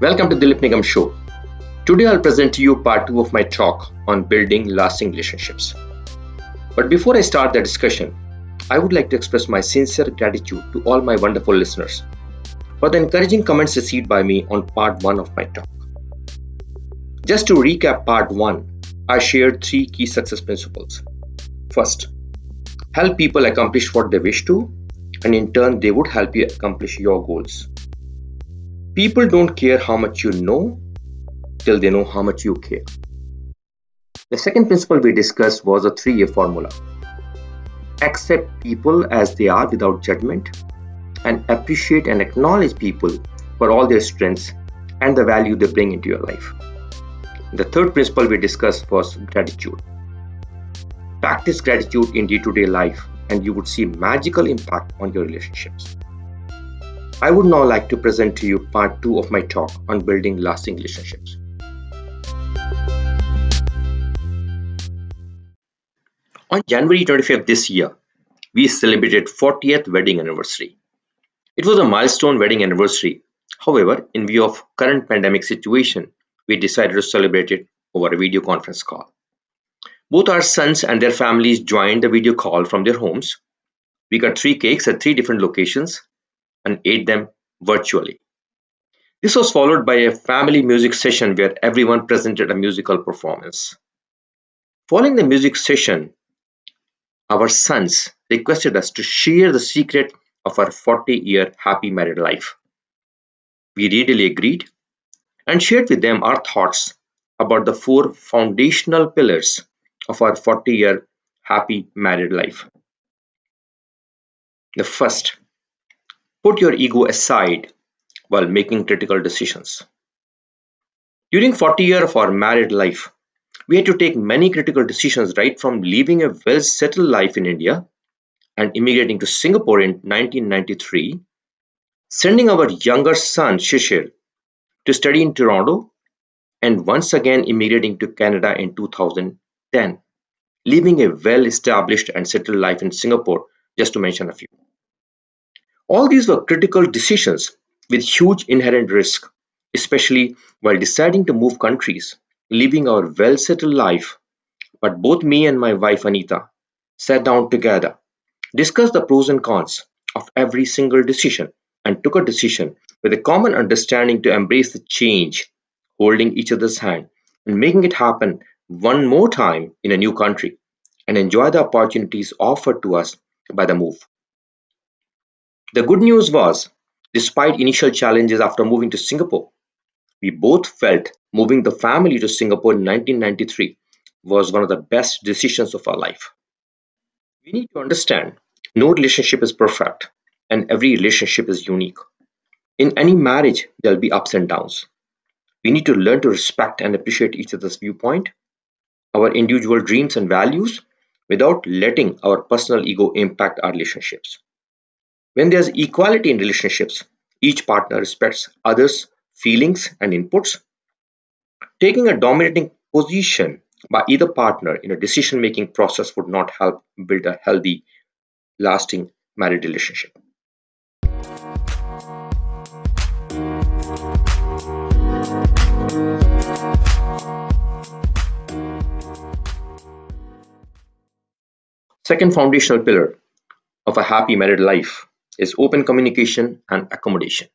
Welcome to Dileepp Niggamm Show. Today I'll present to you part 2 of my talk on building lasting relationships. But before I start the discussion, I would like to express my sincere gratitude to all my wonderful listeners for the encouraging comments received by me on part 1 of my talk. Just to recap part 1, I shared three key success principles. First, help people accomplish what they wish to, and in turn, they would help you accomplish your goals. People don't care how much you know till they know how much you care. The second principle we discussed was a three A's formula accept people as they are without judgment, and appreciate and acknowledge people for all their strengths and the value they bring into your life. The third principle we discussed was gratitude. Practice gratitude in day to day life, and you would see magical impact on your relationships. I would now like to present to you part 2 of my talk on building lasting relationships. On January 25th this year, we celebrated 40th wedding anniversary. It was a milestone wedding anniversary. However, in view of current pandemic situation, we decided to celebrate it over a video conference call. Both our sons and their families joined the video call from their homes. We cut three cakes at three different locations and ate them virtually. This was followed by a family music session where everyone presented a musical performance. Following the music session, our sons requested us to share the secret of our 40 year happy married life. We readily agreed and shared with them our thoughts about the four foundational pillars of our 40 year happy married life. The first Put your ego aside while making critical decisions. During 40 years of our married life, we had to take many critical decisions right from leaving a well settled life in India and immigrating to Singapore in 1993, sending our younger son Shishir to study in Toronto, and once again immigrating to Canada in 2010, leaving a well established and settled life in Singapore, just to mention a few. All these were critical decisions with huge inherent risk, especially while deciding to move countries, living our well settled life. But both me and my wife Anita sat down together, discussed the pros and cons of every single decision, and took a decision with a common understanding to embrace the change, holding each other's hand, and making it happen one more time in a new country, and enjoy the opportunities offered to us by the move. The good news was, despite initial challenges after moving to Singapore, we both felt moving the family to Singapore in 1993 was one of the best decisions of our life. We need to understand no relationship is perfect and every relationship is unique. In any marriage, there'll be ups and downs. We need to learn to respect and appreciate each other's viewpoint, our individual dreams and values, without letting our personal ego impact our relationships. When there's equality in relationships, each partner respects others' feelings and inputs. Taking a dominating position by either partner in a decision making process would not help build a healthy, lasting married relationship. Second foundational pillar of a happy married life is open communication and accommodation.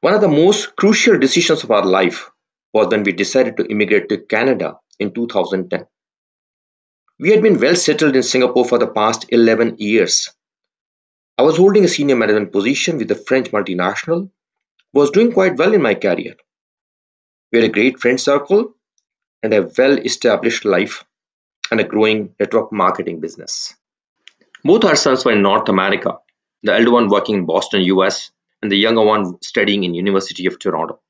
One of the most crucial decisions of our life was when we decided to immigrate to Canada in 2010. We had been well settled in Singapore for the past 11 years. I was holding a senior management position with a French multinational, was doing quite well in my career. We had a great friend circle and a well established life and a growing network marketing business. Both our sons were in North America the elder one working in Boston, US, and the younger one studying in University of Toronto.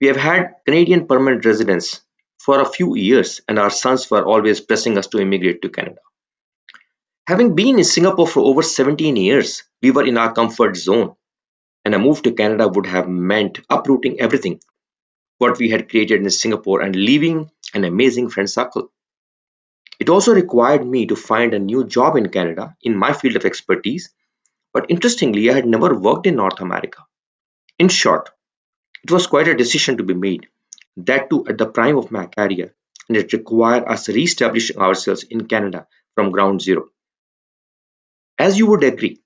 We have had Canadian permanent residence for a few years, and our sons were always pressing us to immigrate to Canada. Having been in Singapore for over 17 years, we were in our comfort zone, and a move to Canada would have meant uprooting everything what we had created in Singapore and leaving an amazing friend circle. It also required me to find a new job in Canada in my field of expertise but interestingly, I had never worked in North America. In short, It was quite a decision to be made, that too at the prime of my career, and it required us re-establishing ourselves in Canada from ground zero. As you would agree,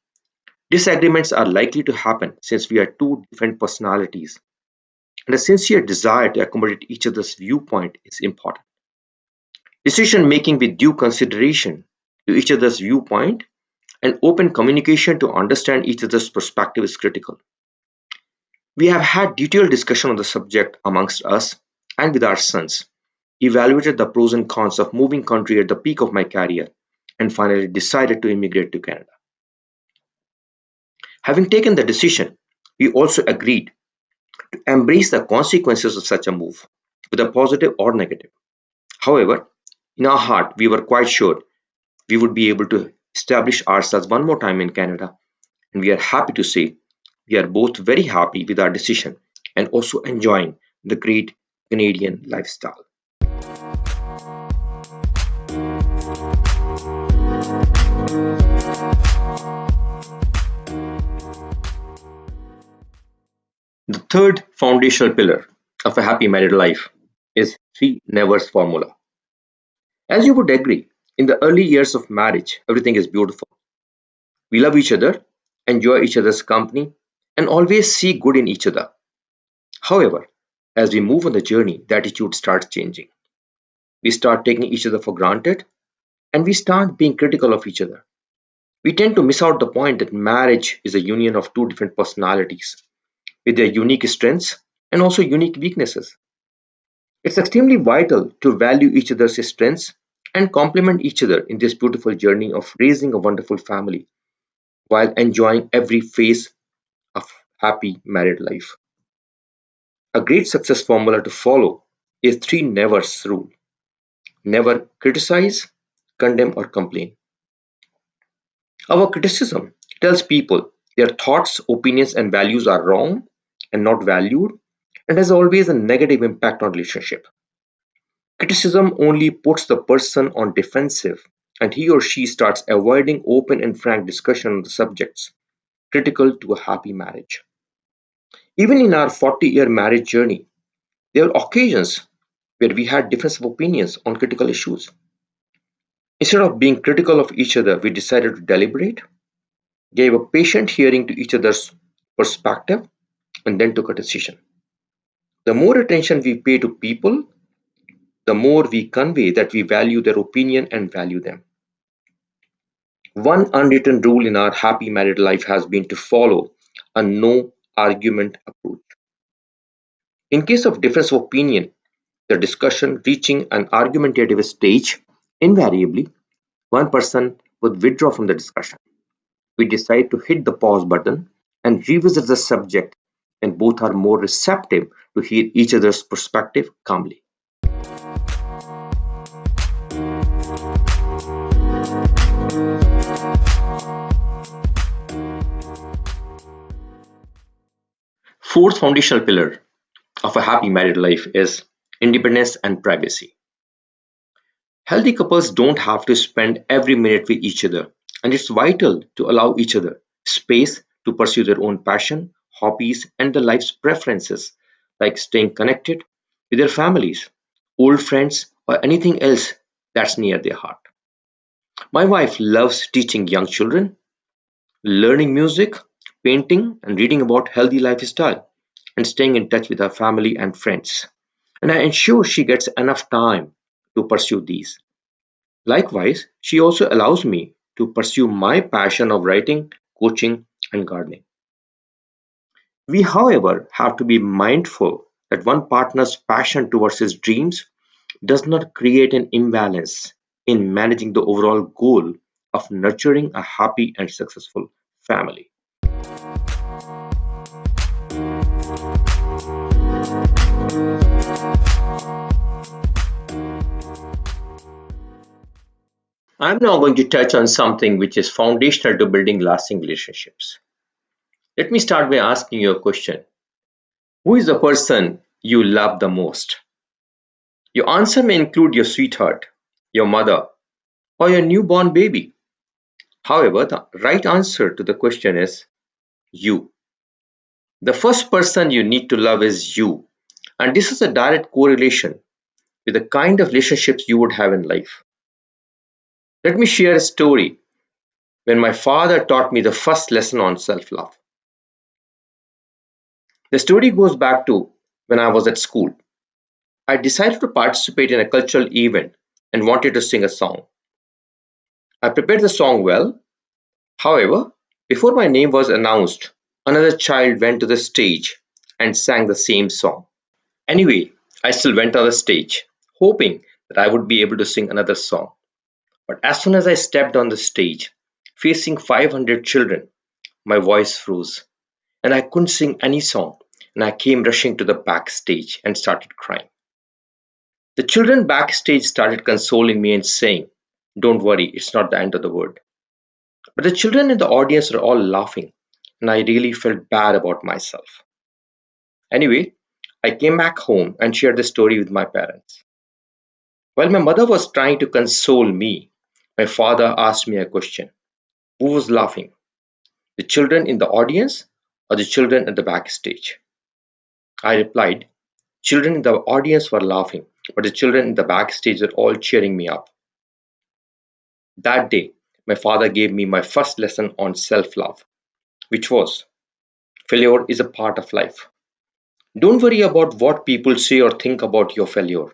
disagreements are likely to happen since we are two different personalities, and a sincere desire to accommodate each other's viewpoint is important. Decision making with due consideration to each other's viewpoint and open communication to understand each other's perspective is critical. We have had detailed discussion on the subject amongst us and with our sons, evaluated the pros and cons of moving country at the peak of my career, and finally decided to immigrate to Canada. Having taken the decision, we also agreed to embrace the consequences of such a move, whether positive or negative. However, in our heart, we were quite sure we would be able to establish ourselves one more time in Canada, and we are happy to say we are both very happy with our decision and also enjoying the great Canadian lifestyle. The third foundational pillar of a happy married life is three nevers formula. As you would agree, in the early years of marriage, everything is beautiful. We love each other, enjoy each other's company, and always see good in each other. However, as we move on the journey, the attitude starts changing. We start taking each other for granted, and we start being critical of each other. We tend to miss out the point that marriage is a union of two different personalities with their unique strengths and also unique weaknesses. It's extremely vital to value each other's strengths and complement each other in this beautiful journey of raising a wonderful family while enjoying every phase of happy married life. A great success formula to follow is three nevers rule. Never criticize, condemn or complain. Our criticism tells people their thoughts, opinions and values are wrong and not valued and has always a negative impact on relationship. Criticism only puts the person on defensive and he or she starts avoiding open and frank discussion on the subjects critical to a happy marriage. Even in our 40 year marriage journey, there were occasions where we had difference of opinions on critical issues. Instead of being critical of each other, we decided to deliberate, gave a patient hearing to each other's perspective, and then took a decision. The more attention we pay to people, the more we convey that we value their opinion and value them. One unwritten rule in our happy married life has been to follow a no argument approach. In case of difference of opinion, the discussion reaching an argumentative stage, invariably, one person would withdraw from the discussion. We decide to hit the pause button and revisit the subject and both are more receptive to hear each other's perspective calmly. Fourth foundational pillar of a happy married life is independence and privacy. Healthy couples don't have to spend every minute with each other, and it's vital to allow each other space to pursue their own passion, hobbies, and their life's preferences, like staying connected with their families, old friends, or anything else that's near their heart. My wife loves teaching young children, learning music, painting, and reading about healthy lifestyle, and staying in touch with her family and friends. And I ensure she gets enough time to pursue these. Likewise, she also allows me to pursue my passion of writing, coaching, and gardening. We, however, have to be mindful that one partner's passion towards his dreams does not create an imbalance in managing the overall goal of nurturing a happy and successful family. I'm now going to touch on something which is foundational to building lasting relationships. Let me start by asking you a question. Who is the person you love the most? Your answer may include your sweetheart, your mother, or your newborn baby. However, the right answer to the question is you. The first person you need to love is you. And this is a direct correlation with the kind of relationships you would have in life. Let me share a story when my father taught me the first lesson on self love. The story goes back to when I was at school. I decided to participate in a cultural event and wanted to sing a song. I prepared the song well. However, before my name was announced, another child went to the stage and sang the same song. Anyway, I still went on the stage, hoping that I would be able to sing another song. But as soon as I stepped on the stage, facing 500 children, my voice froze and I couldn't sing any song and I came rushing to the backstage and started crying. The children backstage started consoling me and saying, Don't worry, it's not the end of the world. But the children in the audience were all laughing, and I really felt bad about myself. Anyway, I came back home and shared the story with my parents. While my mother was trying to console me, my father asked me a question Who was laughing? The children in the audience or the children at the backstage? I replied, Children in the audience were laughing, but the children in the backstage were all cheering me up. That day, my father gave me my first lesson on self love, which was failure is a part of life. Don't worry about what people say or think about your failure.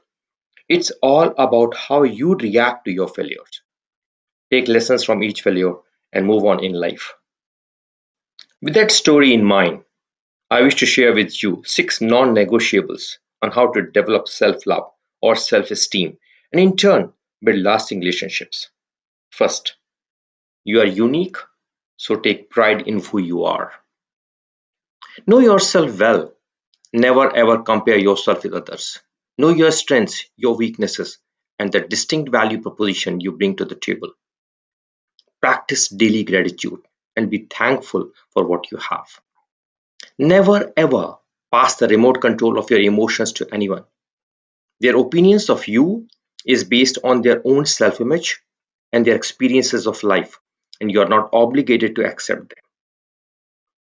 It's all about how you react to your failures. Take lessons from each failure and move on in life. With that story in mind, I wish to share with you six non negotiables on how to develop self love or self esteem and in turn build lasting relationships. First, you are unique, so take pride in who you are. Know yourself well. Never ever compare yourself with others. Know your strengths, your weaknesses, and the distinct value proposition you bring to the table. Practice daily gratitude and be thankful for what you have. Never ever pass the remote control of your emotions to anyone. Their opinions of you is based on their own self image and their experiences of life, and you are not obligated to accept them.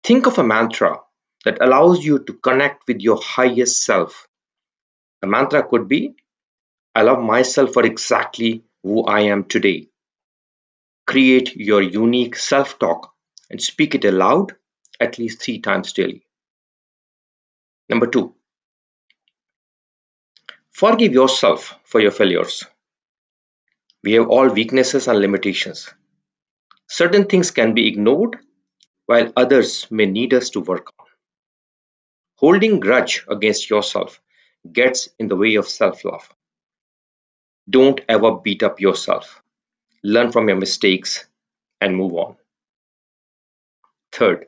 Think of a mantra that allows you to connect with your highest self. A mantra could be I love myself for exactly who I am today. Create your unique self talk and speak it aloud at least three times daily. Number two, forgive yourself for your failures. We have all weaknesses and limitations. Certain things can be ignored while others may need us to work on. Holding grudge against yourself gets in the way of self-love. Don't ever beat up yourself. Learn from your mistakes and move on. Third,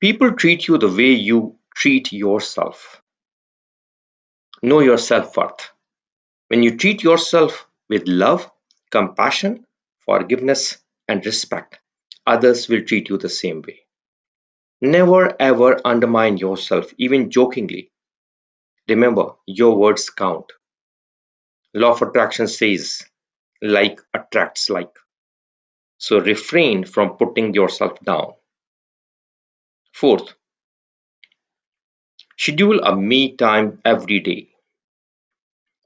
people treat you the way you treat yourself. Know your self worth. When you treat yourself with love, compassion, forgiveness, and respect, others will treat you the same way. Never ever undermine yourself, even jokingly. Remember, your words count. Law of attraction says, like attracts like. So refrain from putting yourself down. Fourth, schedule a me time every day.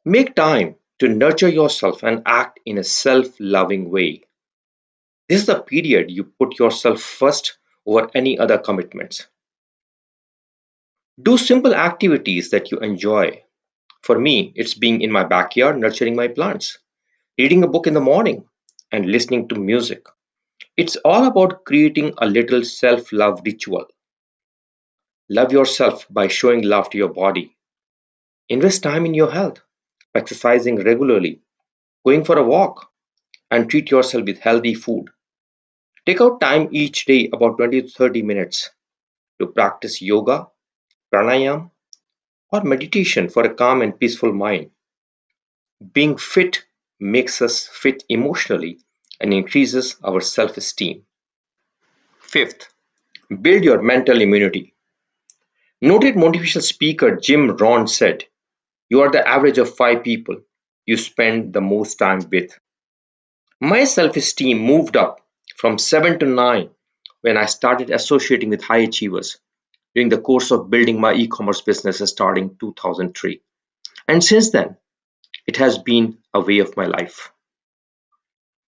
Make time to nurture yourself and act in a self loving way. This is the period you put yourself first over any other commitments. Do simple activities that you enjoy. For me, it's being in my backyard nurturing my plants, reading a book in the morning, and listening to music. It's all about creating a little self love ritual. Love yourself by showing love to your body. Invest time in your health, exercising regularly, going for a walk, and treat yourself with healthy food. Take out time each day, about 20 to 30 minutes, to practice yoga, pranayam, or meditation for a calm and peaceful mind. Being fit makes us fit emotionally and increases our self esteem. Fifth, build your mental immunity. Noted motivational speaker Jim Rohn said, You are the average of five people you spend the most time with. My self esteem moved up from 7 to 9 when I started associating with high achievers. during the course of building my e-commerce business starting 2003. And since then, it has been a way of my life.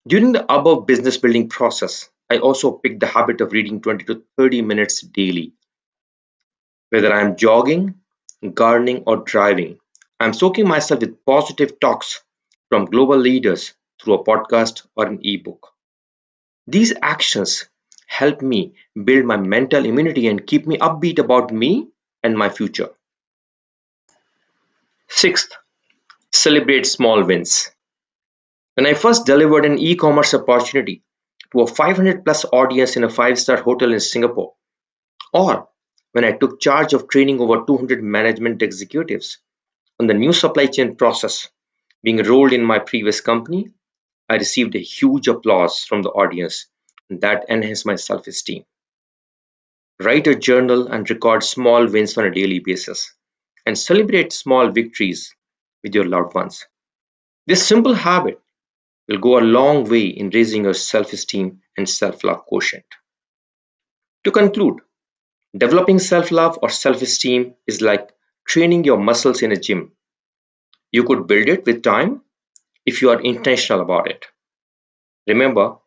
During the above business building process, I also picked the habit of reading 20 to 30 minutes daily. Whether I'm jogging, gardening, or driving, I'm soaking myself with positive talks from global leaders through a podcast or an ebook. These actions help me build my mental immunity and keep me upbeat about me and my future. Sixth, celebrate small wins. When I first delivered an e commerce opportunity to a 500 plus audience in a five star hotel in Singapore, or when I took charge of training over 200 management executives on the new supply chain process being rolled in my previous company, I received a huge applause from the audience, and that enhanced my self esteem. Write a journal and record small wins on a daily basis, and celebrate small victories with your loved ones. This simple habit will go a long way in raising your self esteem and self love quotient. To conclude, developing self love or self esteem is like training your muscles in a gym. You could build it with time if you are intentional about it. Remember,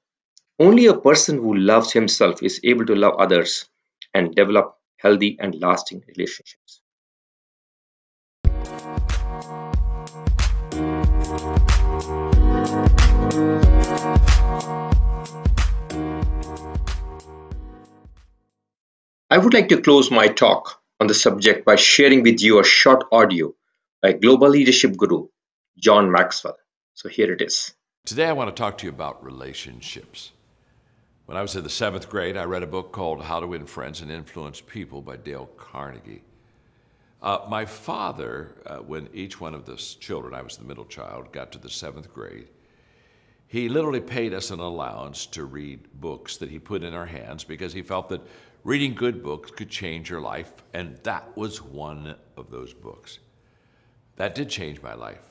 only a person who loves himself is able to love others and develop healthy and lasting relationships. I would like to close my talk on the subject by sharing with you a short audio by global leadership guru John Maxwell. So here it is. Today I want to talk to you about relationships. When I was in the seventh grade, I read a book called How to Win Friends and Influence People by Dale Carnegie. Uh, my father, uh, when each one of the children, I was the middle child, got to the seventh grade, he literally paid us an allowance to read books that he put in our hands because he felt that reading good books could change your life, and that was one of those books. That did change my life.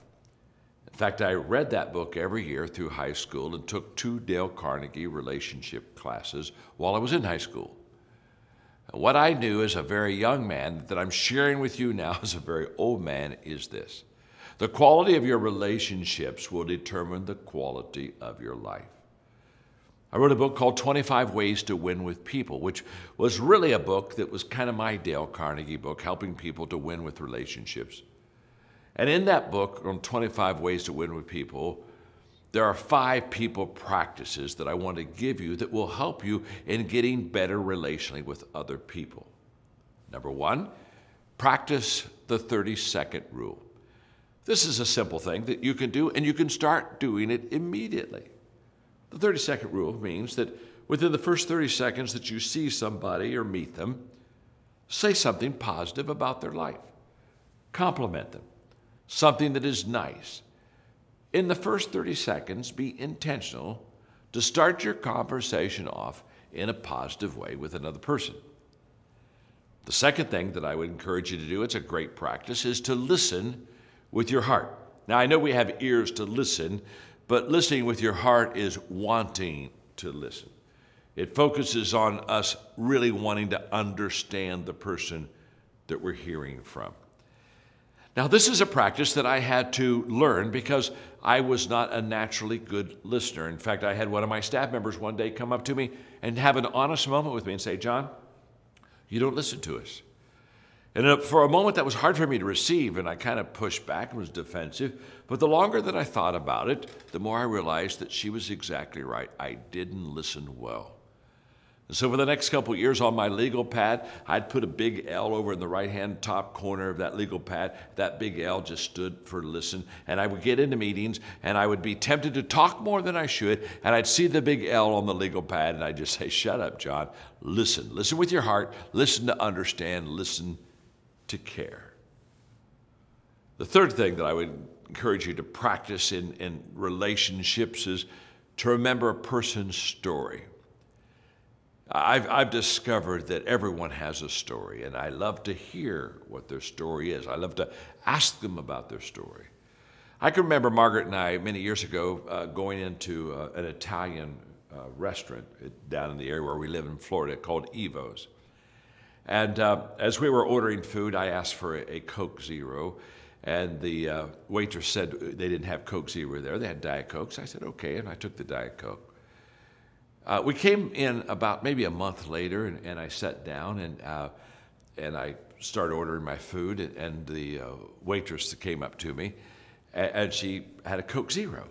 In fact, I read that book every year through high school and took two Dale Carnegie relationship classes while I was in high school. And what I knew as a very young man that I'm sharing with you now as a very old man is this the quality of your relationships will determine the quality of your life. I wrote a book called 25 Ways to Win with People, which was really a book that was kind of my Dale Carnegie book, helping people to win with relationships. And in that book, on 25 Ways to Win with People, there are five people practices that I want to give you that will help you in getting better relationally with other people. Number one, practice the 30 second rule. This is a simple thing that you can do, and you can start doing it immediately. The 30 second rule means that within the first 30 seconds that you see somebody or meet them, say something positive about their life. Compliment them. Something that is nice. In the first 30 seconds, be intentional to start your conversation off in a positive way with another person. The second thing that I would encourage you to do, it's a great practice, is to listen with your heart. Now, I know we have ears to listen, but listening with your heart is wanting to listen. It focuses on us really wanting to understand the person that we're hearing from. Now, this is a practice that I had to learn because I was not a naturally good listener. In fact, I had one of my staff members one day come up to me and have an honest moment with me and say, John, you don't listen to us. And uh, for a moment, that was hard for me to receive, and I kind of pushed back and was defensive. But the longer that I thought about it, the more I realized that she was exactly right. I didn't listen well. And so, for the next couple years on my legal pad, I'd put a big L over in the right hand top corner of that legal pad. That big L just stood for listen. And I would get into meetings and I would be tempted to talk more than I should. And I'd see the big L on the legal pad and I'd just say, Shut up, John. Listen. Listen with your heart. Listen to understand. Listen to care. The third thing that I would encourage you to practice in, in relationships is to remember a person's story. I've, I've discovered that everyone has a story, and I love to hear what their story is. I love to ask them about their story. I can remember Margaret and I many years ago uh, going into uh, an Italian uh, restaurant down in the area where we live in Florida called Evo's. And uh, as we were ordering food, I asked for a, a Coke Zero. And the uh, waitress said they didn't have Coke Zero there. They had Diet Cokes. I said, okay. And I took the Diet Coke. Uh, we came in about maybe a month later, and, and I sat down and, uh, and I started ordering my food. And, and the uh, waitress came up to me, and, and she had a Coke Zero.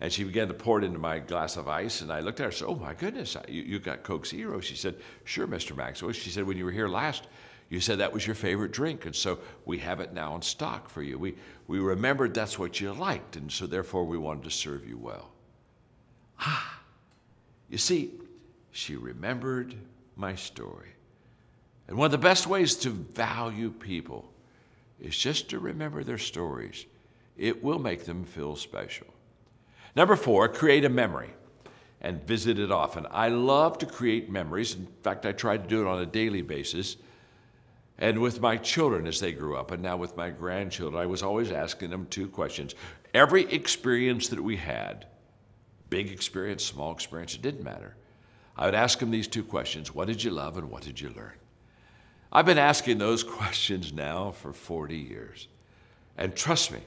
And she began to pour it into my glass of ice, and I looked at her and said, Oh my goodness, you, you got Coke Zero. She said, Sure, Mr. Maxwell. She said, When you were here last, you said that was your favorite drink, and so we have it now in stock for you. We, we remembered that's what you liked, and so therefore we wanted to serve you well. Ah, you see, she remembered my story. And one of the best ways to value people is just to remember their stories. It will make them feel special. Number four, create a memory and visit it often. I love to create memories. In fact, I try to do it on a daily basis. And with my children as they grew up, and now with my grandchildren, I was always asking them two questions. Every experience that we had, big experience, small experience, it didn't matter. I would ask them these two questions What did you love and what did you learn? I've been asking those questions now for 40 years. And trust me,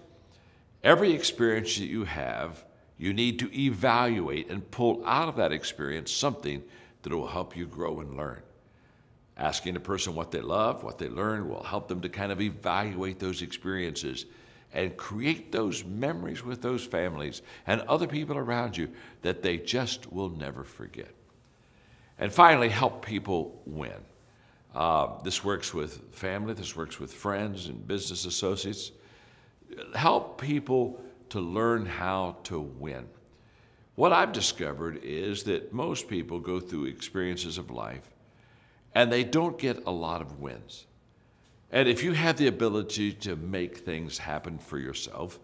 every experience that you have you need to evaluate and pull out of that experience something that will help you grow and learn. Asking a person what they love, what they learn, will help them to kind of evaluate those experiences and create those memories with those families and other people around you that they just will never forget. And finally, help people win. Uh, this works with family, this works with friends and business associates. Help people to learn how to win. What I've discovered is that most people go through experiences of life and they don't get a lot of wins. And if you have the ability to make things happen for yourself,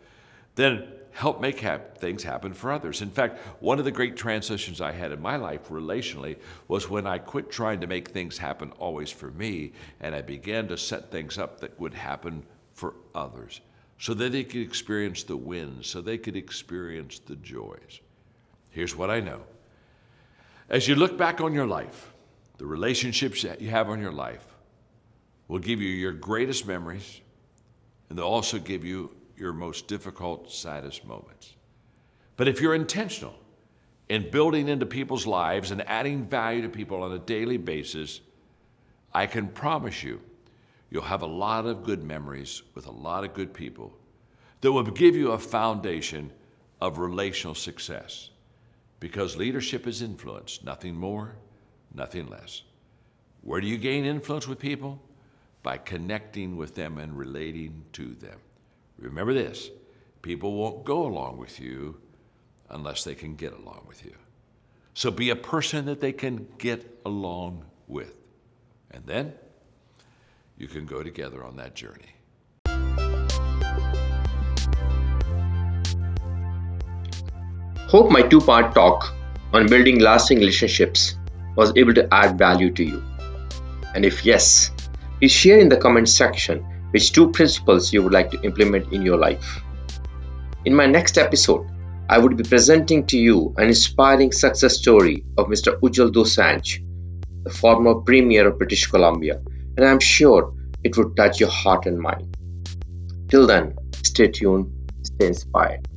then help make things happen for others. In fact, one of the great transitions I had in my life relationally was when I quit trying to make things happen always for me and I began to set things up that would happen for others so that they could experience the wins, so they could experience the joys. Here's what I know. As you look back on your life, the relationships that you have on your life will give you your greatest memories, and they'll also give you your most difficult, saddest moments. But if you're intentional in building into people's lives and adding value to people on a daily basis, I can promise you you'll have a lot of good memories with a lot of good people that will give you a foundation of relational success. Because leadership is influence, nothing more, nothing less. Where do you gain influence with people? By connecting with them and relating to them. Remember this people won't go along with you unless they can get along with you. So be a person that they can get along with. And then you can go together on that journey. Hope my two part talk on building lasting relationships was able to add value to you. And if yes, please share in the comment section which two principles you would like to implement in your life. In my next episode, I would be presenting to you an inspiring success story of Mr. Ujjal Dosanjh, the former Premier of British Columbia and I'm sure it would touch your heart and mind. Till then, stay tuned, stay inspired.